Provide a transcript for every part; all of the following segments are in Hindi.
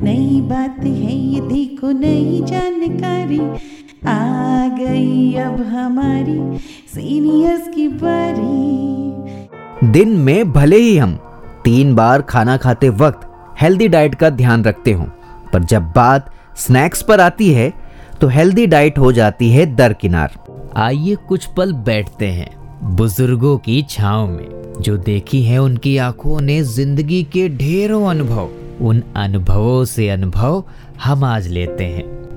नई बात है, ये देखो नई जानकारी। आ गई अब हमारी सीनियर्स की बारी। दिन में भले ही हम तीन बार खाना खाते वक्त हेल्दी डाइट का ध्यान रखते हो, पर जब बात स्नैक्स पर आती है तो हेल्दी डाइट हो जाती है दरकिनार। आइए कुछ पल बैठते हैं बुज़ुर्गों की छाव में, जो देखी है उनकी आँखों ने ज़िंदगी के ढेरों अनुभव। उन अनुभवों से अनुभव हम आज लेते हैं।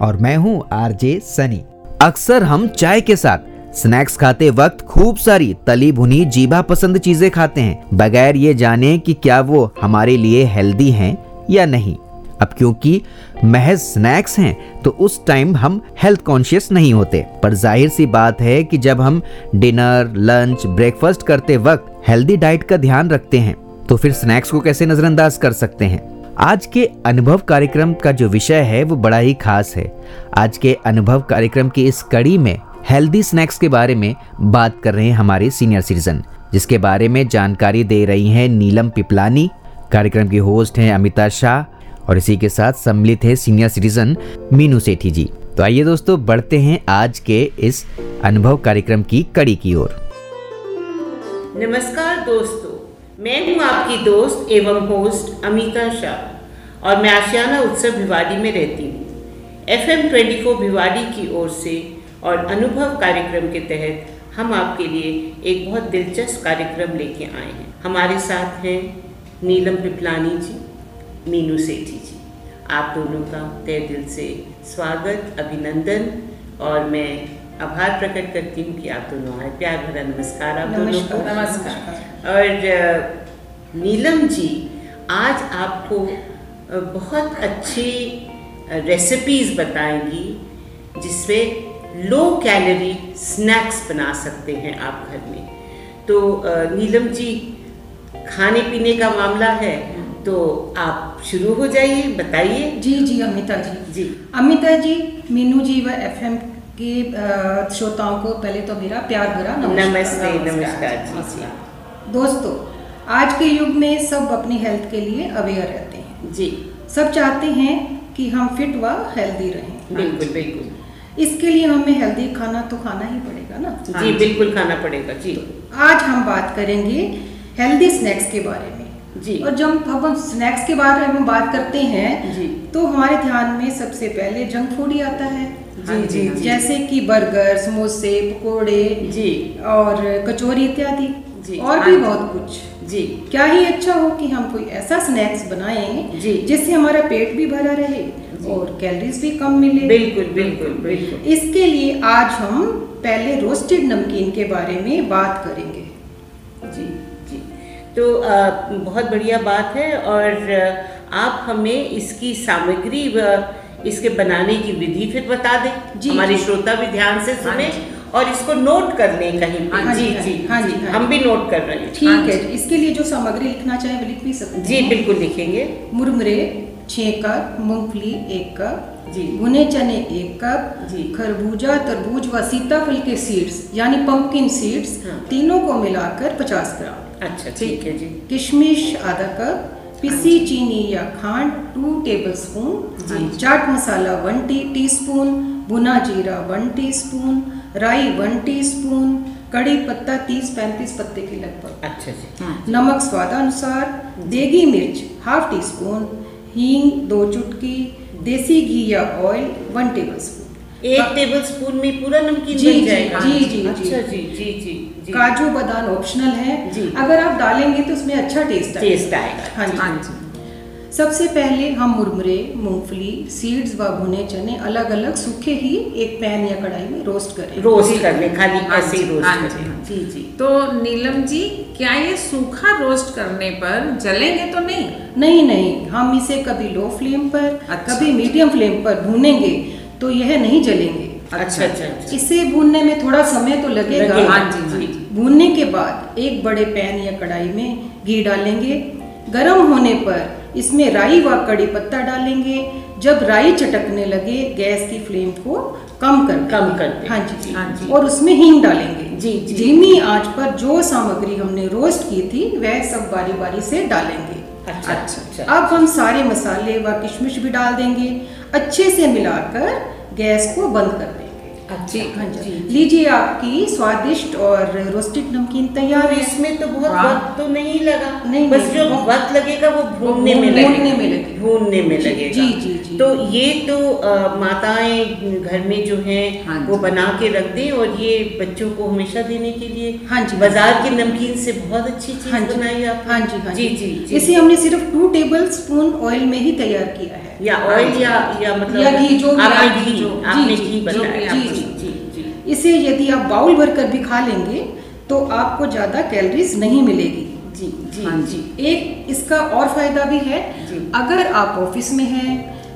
और मैं हूँ आरजे सनी। अक्सर हम चाय के साथ स्नैक्स खाते वक्त खूब सारी तली भुनी जीभा पसंद चीज़ें खाते हैं, बगैर ये जाने कि क्या वो हमारे लिए हेल्दी हैं या नहीं। अब क्योंकि महज स्नैक्स हैं तो उस टाइम हम हेल्थ कॉन्शियस नहीं होते। पर ज़ाहिर सी बात है कि जब हम डिनर, लंच, ब्रेकफास्ट करते वक्त हेल्दी डाइट का ध्यान रखते हैं तो फिर स्नैक्स को कैसे नजरअंदाज कर सकते हैं? आज के अनुभव कार्यक्रम का जो विषय है, वो बड़ा ही खास है। आज के अनुभव कार्यक्रम की इस कड़ी में हेल्दी स्नैक्स के बारे में बात कर रहे हैं हमारे सीनियर सिटीजन, जिसके बारे में जानकारी दे रही हैं नीलम पिपलानी। कार्यक्रम की होस्ट हैं अमिता शाह और इसी के साथ सम्मिलित है सीनियर सिटीजन मीनू सेठी जी। तो आइए दोस्तों, बढ़ते हैं आज के इस अनुभव कार्यक्रम की कड़ी की ओर। नमस्कार दोस्तों। मैं हूँ आपकी दोस्त एवं होस्ट अमिता शाह, और मैं आशियाना उत्सव भिवाड़ी में रहती हूँ। F M twenty four Bhiwadi की ओर से और अनुभव कार्यक्रम के तहत हम आपके लिए एक बहुत दिलचस्प कार्यक्रम लेके आए हैं। हमारे साथ हैं नीलम पिपलानी जी, मीनू सेठी जी। आप दोनों का तय दिल से स्वागत, अभिनंदन, और मैं आभार प्रकट करती हूँ कि आप दोनों आए। प्यार भरा नमस्कार आप दोनों को। नमस्कार और नीलम जी आज आपको बहुत अच्छी रेसिपीज़ बताएँगी जिसमें लो कैलोरी स्नैक्स बना सकते हैं आप घर में। तो नीलम जी खाने पीने का मामला है तो आप शुरू हो जाइए बताइए। जी जी अमिता जी। जी। अमिता जी मीनू जी व एफएम कि श्रोताओं को पहले तो मेरा प्यार भरा नमस्ते नमस्कार। जी। जी। दोस्तों आज के युग में सब अपनी हेल्थ के लिए अवेयर रहते हैं। जी। सब चाहते हैं कि हम फिट व हेल्दी रहें। बिल्कुल बिल्कुल। इसके लिए हमें हेल्दी खाना तो खाना ही पड़ेगा ना? जी हाँ बिल्कुल खाना पड़ेगा जी। तो आज हम बात करेंगे हेल्दी स्नैक्स के बारे में। जी। और जब हम स्नैक्स के बारे में बात करते हैं जी। तो हमारे ध्यान में सबसे पहले जंक फ़ूड ही आता है। जी जी जैसे कि बर्गर समोसे पकोड़े जी। और कचौरी इत्यादि। जी और भी बहुत कुछ। जी। क्या ही अच्छा हो कि हम कोई ऐसा स्नैक्स बनाएँ जिससे हमारा पेट भी भरा रहे और कैलोरीज भी कम मिले। बिल्कुल बिल्कुल बिल्कुल। इसके लिए आज हम पहले रोस्टेड नमकीन के बारे में बात करेंगे। जी जी। तो आ, बहुत बढ़िया बात है और आप हमें इसकी सामग्री इसके बनाने की विधि फिर बता दें। जी हमारे श्रोता भी ध्यान से सुने हाँ और इसको नोट कर लें कहीं पे। हाँ जी जी हाँ जी हम भी नोट कर रहे हैं। ठीक हाँ है इसके लिए जो सामग्री लिखना चाहे वो लिख भी सकते जी बिल्कुल लिखेंगे। मुरमुरे छः कप मूंगफली एक कप। जी। भुने चने एक कप। जी। खरबूजा तरबूज व सीताफल के सीड्स यानी पंपकिन सीड्स हाँ। तीनों को मिलाकर पचास ग्राम। अच्छा ठीक है जी। किशमिश आधा कप। पिसी चीनी या खांड two tablespoon chaat masala one tea teaspoon भुना जीरा वन टी स्पून राई वन टी स्पून कड़ी पत्ता तीस पैंतीस पत्ते के लगभग अच्छा जी नमक स्वादानुसार देगी मिर्च हाफ़ टी स्पून हींग दो चुटकी देसी घी या ऑयल वन टेबल स्पून एक टेबल स्पून में पूरा नमकीन जी, बन जी, जाएगा। जी, जी, जी। अच्छा जी जी जी जी काजू बादाम ऑप्शनल है। जी। अगर आप डालेंगे तो उसमें अच्छा टेस्ट टेस्ट आएगा हाँ जी हाँ जी। सबसे पहले हम मुरमुरे मूंगफली सीड्स व भुने चने अलग अलग सूखे ही एक पैन या कढ़ाई में रोस्ट करें। रोस्ट करने खाली हाँ ऐसे ही जी, रोस्ट हाँ जी, हाँ जी। जी तो नीलम जी क्या ये सूखा रोस्ट करने पर जलेंगे तो नहीं? नहीं नहीं हम इसे कभी लो फ्लेम पर अच्छा। कभी मीडियम फ्लेम पर भूनेंगे। तो यह नहीं जलेंगे। अच्छा अच्छा अच्छा इसे भूनने में थोड़ा समय तो लगेगा। हाँ जी हाँ जी। भूनने के बाद एक बड़े पैन या कढ़ाई में घी डालेंगे। गरम होने पर इसमें राई व कड़ी पत्ता डालेंगे। जब राई चटकने लगे गैस की फ्लेम को कम कर कम कर हाँ जी जी, हाँ जी। और उसमें हींग डालेंगे। जी, जी। धीमी आँच पर जो सामग्री हमने रोस्ट की थी वह सब बारी बारी से डालेंगे। अच्छा अच्छा, अच्छा। अब हम सारे मसाले व किशमिश भी डाल देंगे। अच्छे से मिलाकर गैस को बंद कर देंगे। अच्छा हाँ जी। लीजिए आपकी स्वादिष्ट और रोस्टेड नमकीन तैयार है। इसमें तो बहुत वक्त तो नहीं लगा। नहीं, बस जो वक्त लगेगा वो भूनने में भूनने में लगेगा। भूनने में लगेगा। जी, जी, जी। तो ये तो माताएँ घर में जो हैं हाँ वो बना के रख दें और ये बच्चों को हमेशा देने के लिए हाँ जी। बाज़ार की नमकीन से बहुत अच्छी चीज़ हाँ जी। बनाई आप हाँ जी हाँ जी जी। जी इसे हमने सिर्फ़ टू टेबल स्पून ऑयल में ही तैयार किया है। या ऑयल या या मतलब या घी, जो आपने घी आपने घी बताया जी जी इसे यदि आप बाउल भरकर भी खा लेंगे तो आपको ज़्यादा कैलोरीज नहीं मिलेगी। जी जी हाँ जी। एक इसका और फ़ायदा भी है अगर आप ऑफ़िस में हैं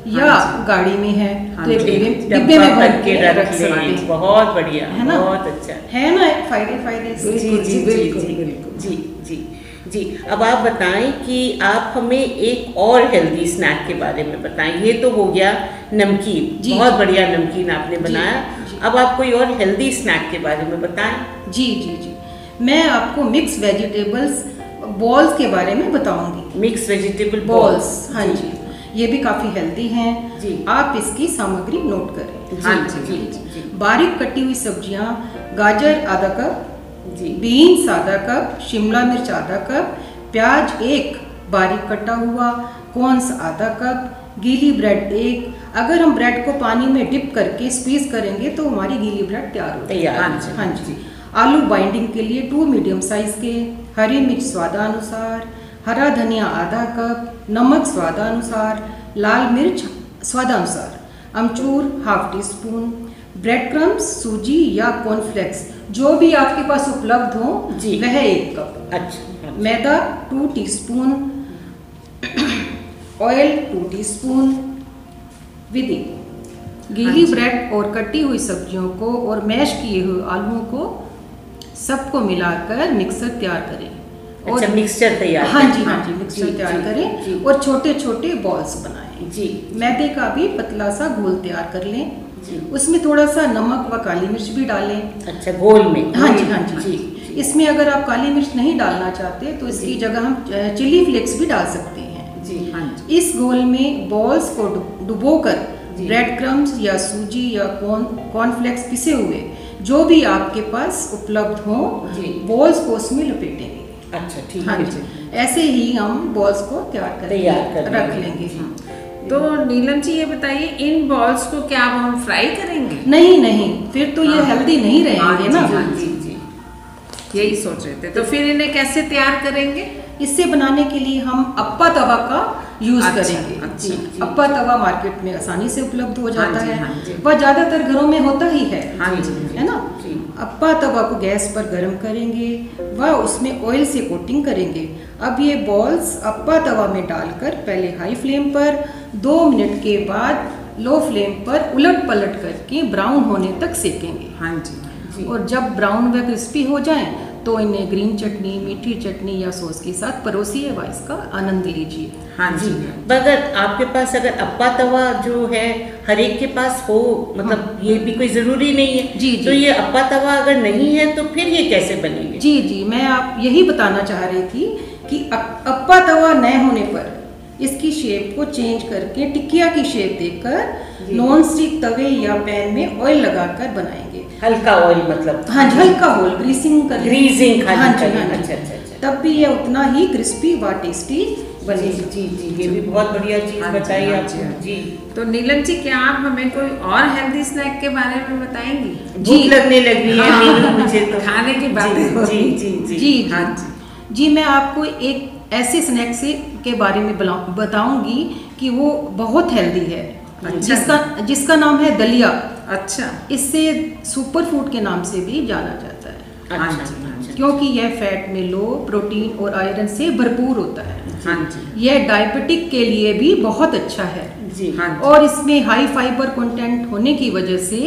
या हाँ गाड़ी में हैं हाँ तो डिब्बे में भर भर के रख सकते हैं। बहुत बढ़िया है ना? बहुत अच्छा। है ना? फ़ायदे फ़ायदे। जी जी बिल्कुल, जी। बिल्कुल। जी जी। जी अब आप बताएँ कि आप हमें एक और हेल्दी स्नैक के बारे में बताएँ। ये तो हो गया नमकीन। जी। बहुत बढ़िया नमकीन आपने बनाया। जी। अब आप कोई और हेल्दी स्नैक के बारे में बताएँ। जी जी जी। मैं आपको मिक्स वेजिटेबल्स बॉल्स के बारे में बताऊँगी। मिक्स वेजिटेबल बॉल्स हाँ जी। ये भी काफ़ी हेल्दी हैं। जी। आप इसकी सामग्री नोट करें। हाँ जी, जी हाँ जी बारीक कटी हुई सब्ज़ियाँ गाजर आधा कप जी। बीन्स आधा कप शिमला मिर्च आधा कप प्याज एक बारीक कटा हुआ कॉर्न्स आधा कप गीली ब्रेड एक। अगर हम ब्रेड को पानी में डिप करके स्क्वीज करेंगे तो हमारी गीली ब्रेड तैयार हो तैयार हाँ जी, हाँ जी। आलू बाइंडिंग के लिए टू मीडियम साइज़ के हरी मिर्च स्वादानुसार हरा धनिया आधा कप नमक स्वादानुसार लाल मिर्च स्वादानुसार अमचूर half teaspoon bread crumbs सूजी या कॉर्नफ्लेक्स जो भी आपके पास उपलब्ध हो जी। वह एक कप। अच्छा। मैदा two teaspoon oil two teaspoon विधि। गीली ब्रेड और कटी हुई सब्जियों को और मैश किए हुए आलूओं को सबको मिलाकर मिक्सर तैयार करें। और अच्छा मिक्सचर तैयार हाँ जी हाँ जी मिक्सचर तैयार करें और छोटे छोटे बॉल्स बनाएँ। जी। मैदे का भी पतला सा घोल तैयार कर लें। उसमें थोड़ा सा नमक व काली मिर्च भी डालें। अच्छा घोल में। हाँ जी हाँ जी जी। इसमें अगर आप काली मिर्च नहीं डालना चाहते तो इसकी जगह हम चिली फ्लेक्स भी डाल सकते हैं। जी हाँ जी। इस घोल में बॉल्स को डुबो कर ब्रेड क्रम्स या सूजी या कॉर्न कॉर्नफ्लेक्स पिसे हुए जो भी आपके पास उपलब्ध हो बॉल्स को उसमें लपेटेंगे अच्छा ठीक हाँ है जी। ऐसे ही हम बॉल्स को तैयार कर तैयार कर रख लेंगे। तो नीलम जी ये बताइए इन बॉल्स को क्या अब हम फ्राई करेंगे? नहीं नहीं फिर तो ये हाँ। हेल्दी नहीं हाँ रहेंगे ना? हाँ जी जी। यही सोच रहे थे। तो फिर इन्हें कैसे तैयार करेंगे? इससे बनाने के लिए हम अप्पा तवा का यूज़ अच्छा, करेंगे। अच्छा, जी, जी। अप्पा तवा मार्केट में आसानी से उपलब्ध हो जाता हाँ है। हाँ वह ज़्यादातर घरों में होता ही है। हाँ जी है ना? जी। अप्पा तवा को गैस पर गर्म करेंगे। व उसमें ऑयल से कोटिंग करेंगे। अब ये बॉल्स अप्पा तवा में डालकर पहले हाई फ्लेम पर दो मिनट के बाद लो फ्लेम पर उलट पलट करके ब्राउन होने तक सेकेंगे। हाँ जी जी। और जब ब्राउन व क्रिस्पी हो जाएँ तो इन्हें ग्रीन चटनी मीठी चटनी या सॉस के साथ परोसिए व इसका आनंद लीजिए। हाँ जी। अगर आपके पास अगर अप्पा तवा जो है हर एक के पास हो मतलब हाँ। ये भी कोई ज़रूरी नहीं है। जी, जी। तो ये अप्पा तवा अगर नहीं है तो फिर ये कैसे बनेंगे? जी जी। मैं आप यही बताना चाह रही थी कि अप्पा तवा न होने पर इसकी शेप को चेंज करके टिकिया की शेप देकर नॉन स्टिक तवे या पैन में ऑयल लगाकर बनाएँगे। हल्का ऑयल मतलब। हाँ जी हल्का होल ग्रीसिंग कर Greasing खाली हाँ जी हाँ अच्छा, जी। अच्छा, अच्छा। तब भी ये उतना ही क्रिस्पी व टेस्टी जी जी जी ये भी बहुत बढ़िया चीज़ हाँ बताई हाँ आपने। जी, जी। तो नीलम जी क्या आप हमें कोई और हेल्दी स्नैक के बारे में बताएँगी? जी। लगने लगी है। हाँ। मुझे तो खाने की बातें जी जी जी जी। जी हाँ जी। जी जी मैं आपको एक ऐसे स्नैक से के बारे में बताऊँगी कि वो बहुत हेल्दी है। अच्छा। जिसका जिसका नाम है दलिया। अच्छा। इससे सुपर फ़ूड के नाम से भी जाना जाता है। हाँ अच्छा। हाँ अच्छा क्योंकि यह फैट में लो प्रोटीन और आयरन से भरपूर होता है। हाँ जी। यह डायबिटिक के लिए भी बहुत अच्छा है। जी हाँ जी। और इसमें हाई फाइबर कंटेंट होने की वजह से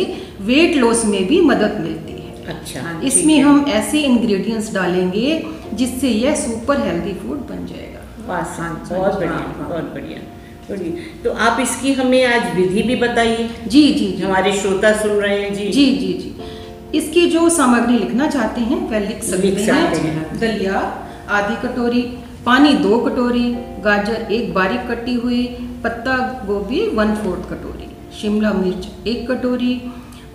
वेट लॉस में भी मदद मिलती है। अच्छा। हाँ, इसमें हम ऐसे इंग्रेडिएंट्स डालेंगे जिससे यह सुपर हेल्दी फ़ूड बन जाएगा। वाह हाँ, बहुत हाँ, बढ़िया हाँ। बहुत बढ़िया तो आप इसकी हमें आज विधि भी बताइए। जी जी हमारे श्रोता सुन रहे हैं जी। जी जी जी। इसकी जो सामग्री लिखना चाहते हैं वह लिख सकते हैं। हैं। दलिया आधी कटोरी पानी दो कटोरी गाजर एक बारीक कटी हुई पत्ता गोभी वन फोर्थ कटोरी शिमला मिर्च एक कटोरी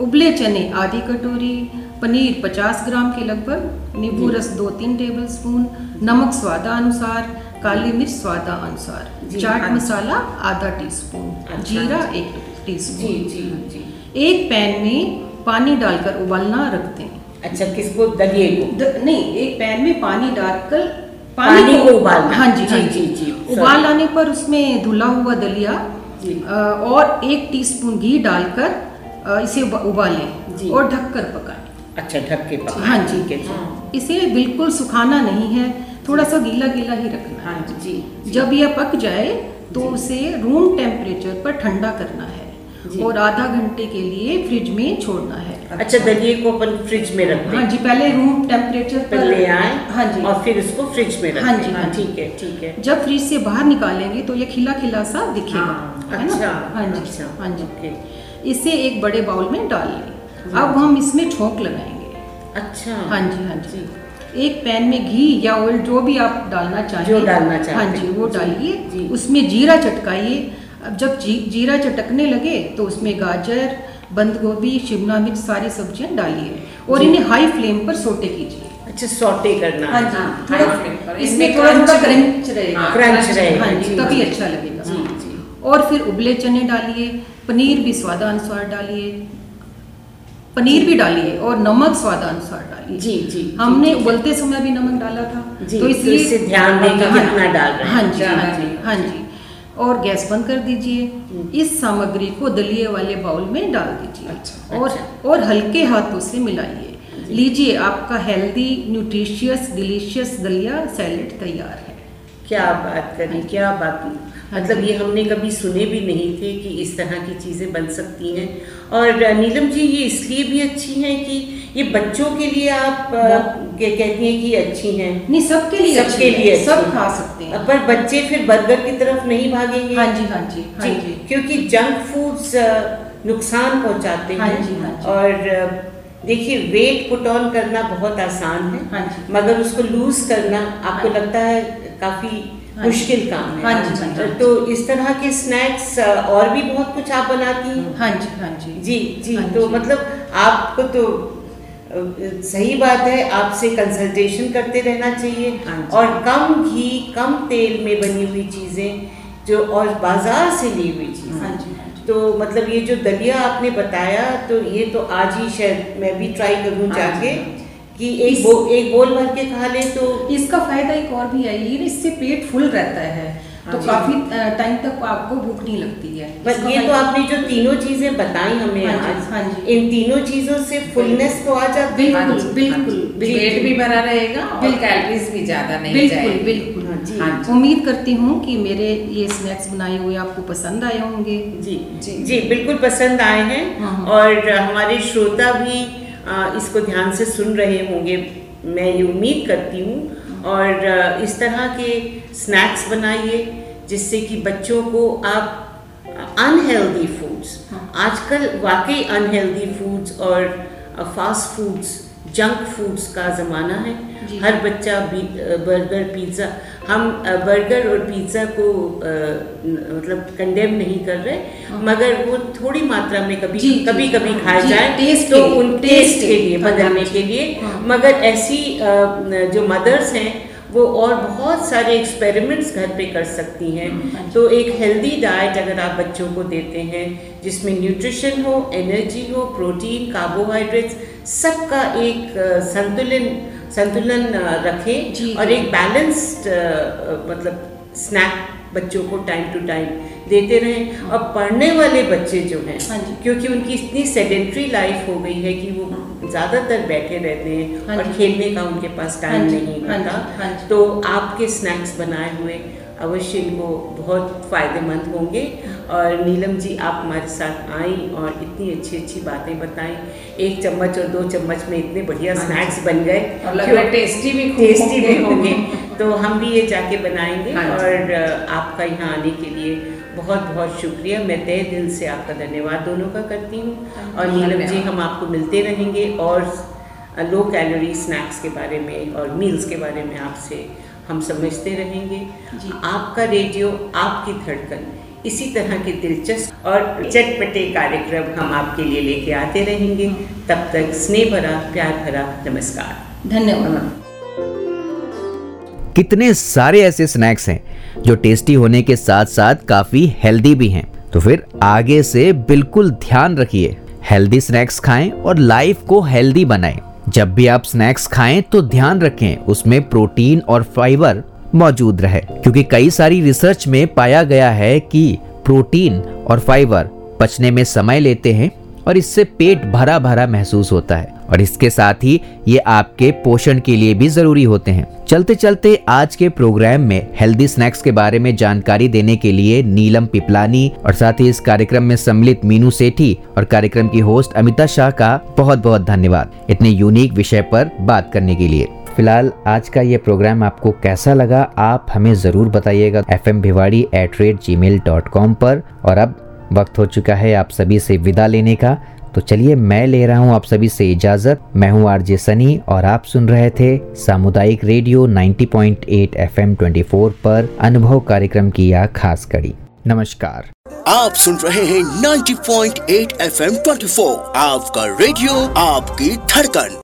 उबले चने आधी कटोरी पनीर 50 ग्राम के लगभग नींबू रस दो तीन टेबल स्पून नमक स्वादानुसार काली मिर्च स्वादानुसार जी, चाट हाँ। मसाला आधा टीस्पून अच्छा, जीरा। एक टीस्पून जी जी जी। एक पैन में पानी डालकर उबालना रख दें अच्छा किसको? दलिए को? द, नहीं एक पैन में पानी डालकर पानी पानी को उबालना। हाँ जी जी, हाँ जी, जी। जी, उबाल आने पर उसमें धुला हुआ दलिया और एक टीस्पून घी डालकर इसे उबा- उबालें और ढककर पकाएँ। अच्छा ढक के हाँ। ठीक है जी इसे बिल्कुल सुखाना नहीं है। थोड़ा सा गीला गीला ही रखना है। हाँ जी जी जब यह पक जाए तो उसे रूम टेम्परेचर पर ठंडा करना है और आधा घंटे के लिए फ्रिज में छोड़ना है। अच्छा दलिए को अपन फ्रिज में रख हाँ जी पहले रूम टेम्परेचर पर ले आए हाँ जी। और फिर उसको फ्रिज में रख हाँ जी, हाँ ठीक है ठीक है। जब फ्रिज से बाहर निकालेंगे तो ये खिला खिला सा दिखेगा हाँ, है अच्छा हाँ जी अच्छा हाँ जी। ओके। इसे एक बड़े बाउल में डाल लें। अब हम इसमें छोंक लगाएँगे। अच्छा हाँ जी हाँ जी। एक पैन में घी या ऑयल जो भी आप डालना चाहें जो डालना चाहते हाँ जी वो डालिए। उसमें जीरा चटकाइए। अब जब जी, जीरा चटकने लगे तो उसमें गाजर बंद गोभी शिमला मिर्च सारी सब्ज़ियाँ डालिए और इन्हें हाई फ्लेम पर सोटे कीजिए। अच्छा सॉटे करना। हाँ जी हाँ, थोड़ा। इसमें थोड़ा थोड़ा क्रंच रहेगा। हाँ, क्रंच रहेगा, हाँ जी जी, तभी अच्छा लगेगा। और फिर उबले चने डालिए पनीर भी स्वादानुसार डालिए। पनीर भी डालिए और नमक स्वादानुसार डालिए। जी जी हमने जी, उबलते समय भी नमक डाला था जी, तो इससे ध्यान दें कि हाँ, कितना डाल रहे हैं। हाँ जी हाँ जी हाँ जी। और गैस बंद कर दीजिए। इस सामग्री को दलिए वाले बाउल में डाल दीजिए। अच्छा, और अच्छा। और हल्के हाथों से मिलाइए। लीजिए आपका हेल्दी न्यूट्रिशियस डिलीशियस दलिया सैलेड तैयार है। क्या बात करें क्या बात की हाँ मतलब ये हमने कभी सुने भी नहीं थे कि इस तरह की चीज़ें बन सकती हैं। और नीलम जी ये इसलिए भी अच्छी हैं कि ये बच्चों के लिए आप कहती हैं कि अच्छी हैं। नहीं सबके लिए सबके अच्छी है, लिए सब खा सकते हैं। पर बच्चे फिर बर्गर की तरफ़ नहीं भागेंगे। हाँ जी हाँ जी हाँ जी क्योंकि जंक फूड्स नुकसान पहुंचाते हाँ हैं। हाँ। और देखिए वेट पुट ऑन करना बहुत आसान है हाँ जी। मगर उसको लूज करना आपको हाँ। लगता है काफ़ी हाँ मुश्किल काम है हाँ जी, हाँ जी। तो इस तरह के स्नैक्स और भी बहुत कुछ आप बनाती हैं हाँ जी हाँ जी जी जी हाँ तो जी। मतलब आपको तो सही बात है आपसे कंसल्टेशन करते रहना चाहिए हाँ। और कम घी कम तेल में बनी हुई चीज़ें जो और बाज़ार से ली हुई चीज़ें हाँ हाँ जी तो मतलब ये जो दलिया आपने बताया तो ये तो आज ही शायद मैं भी ट्राई करूँ हाँ जाके कि एक बो, एक बोल भर के खा ले तो इसका फ़ायदा एक और भी है ये ना, इससे पेट फुल रहता है। तो हाँ काफ़ी टाइम तक आपको भूख नहीं लगती है। बस ये तो आपने जो तीनों चीज़ें बताई हमें हाँ जी, आज हाँ जी। इन तीनों चीज़ों से फुलनेस तो आ जाती है। बिल्कुल, बिल्कुल, हाँ। पेट भी भरा रहेगा और। कैलोरीज भी ज़्यादा नहीं बिल्कुल जाएगी। बिल्कुल। जी। हाँ जी। उम्मीद करती हूँ कि मेरे ये स्नैक्स बनाए हुए आपको पसंद आए होंगे जी जी। जी बिल्कुल पसंद आए हैं हाँ। और हमारे श्रोता भी इसको ध्यान से सुन रहे होंगे मैं ये उम्मीद करती हूँ और इस तरह के स्नैक्स बनाइए जिससे कि बच्चों को आप अनहेल्दी फूड्स हाँ। आजकल वाकई अनहेल्दी फूड्स और फास्ट फूड्स जंक फूड्स का ज़माना है। हर बच्चा बर्गर पिज़्ज़ा हम बर्गर और पिज़्ज़ा को न- मतलब कंडेम नहीं कर रहे मगर वो थोड़ी मात्रा में कभी जी, कभी जी, कभी हाँ, जाए टेस्ट तो उन टेस्ट के लिए हाँ, के लिए। हाँ। मगर ऐसी जो मदर्स हैं वो और बहुत सारे एक्सपेरिमेंट्स घर पे कर सकती हैं। हाँ तो एक हेल्दी डाइट अगर आप बच्चों को देते हैं जिसमें न्यूट्रिशन हो एनर्जी हो प्रोटीन कार्बोहाइड्रेट्स सबका एक संतुलन संतुलन रखें और एक बैलेंस्ड मतलब स्नैक बच्चों को टाइम टू टाइम देते रहें और पढ़ने वाले बच्चे जो हैं हाँ क्योंकि उनकी इतनी सेडेंट्री लाइफ हो गई है कि वो ज़्यादातर बैठे रहते हैं हाँ और खेलने का उनके पास हाँ टाइम जी, नहीं हाँ होता। हाँ तो आपके स्नैक्स बनाए हुए अवश्य इनको बहुत फ़ायदेमंद होंगे। और नीलम जी आप हमारे साथ आई और इतनी अच्छी अच्छी बातें बताई। एक चम्मच और दो चम्मच में इतने बढ़िया हाँ स्नैक्स बन गए और है टेस्टी भी टेस्टी भी होंगे। तो हम भी ये जाके बनाएँगे हाँ और आपका यहाँ आने के लिए बहुत बहुत शुक्रिया। मैं तय दिल से आपका धन्यवाद दोनों का करती हूँ। और नीलम जी हम आपको मिलते रहेंगे और लो कैलोरी स्नैक्स के बारे में और मील्स के बारे में आपसे हम समझते रहेंगे। जी। आपका रेडियो आपकी धड़कन इसी तरह के दिलचस्प और चटपटे कार्यक्रम हम आपके लिए लेके आते रहेंगे। तब तक स्नेह भरा प्यार भरा नमस्कार। धन्यवाद। कितने सारे ऐसे स्नैक्स हैं जो टेस्टी होने के साथ साथ काफ़ी हेल्दी भी हैं। तो फिर आगे से बिल्कुल ध्यान रखिए। हेल्दी स्नैक्स खाएँ और लाइफ को हेल्दी बनाएँ। जब भी आप स्नैक्स खाएँ तो ध्यान रखें, उसमें प्रोटीन और फाइबर मौजूद रहे। क्योंकि कई सारी रिसर्च में पाया गया है कि प्रोटीन और फाइबर पचने में समय लेते हैं और इससे पेट भरा भरा महसूस होता है। और इसके साथ ही ये आपके पोषण के लिए भी ज़रूरी होते हैं। चलते चलते आज के प्रोग्राम में हेल्दी स्नैक्स के बारे में जानकारी देने के लिए नीलम पिपलानी और साथ ही इस कार्यक्रम में सम्मिलित मीनू सेठी और कार्यक्रम की होस्ट अमिता शाह का बहुत बहुत धन्यवाद इतने यूनिक विषय पर बात करने के लिए। फ़िलहाल आज का ये प्रोग्राम आपको कैसा लगा आप हमें ज़रूर बताइएगा F M Bhiwadi at rate gmail dot com पर और अब वक्त हो चुका है आप सभी से विदा लेने का। तो चलिए मैं ले रहा हूँ आप सभी से इजाज़त। मैं हूँ आरजे सनी और आप सुन रहे थे सामुदायिक रेडियो 90.8 एफएम 24 पर अनुभव कार्यक्रम की यह खास कड़ी। नमस्कार। आप सुन रहे हैं 90.8 एफएम 24 आपका रेडियो, आपकी धड़कन।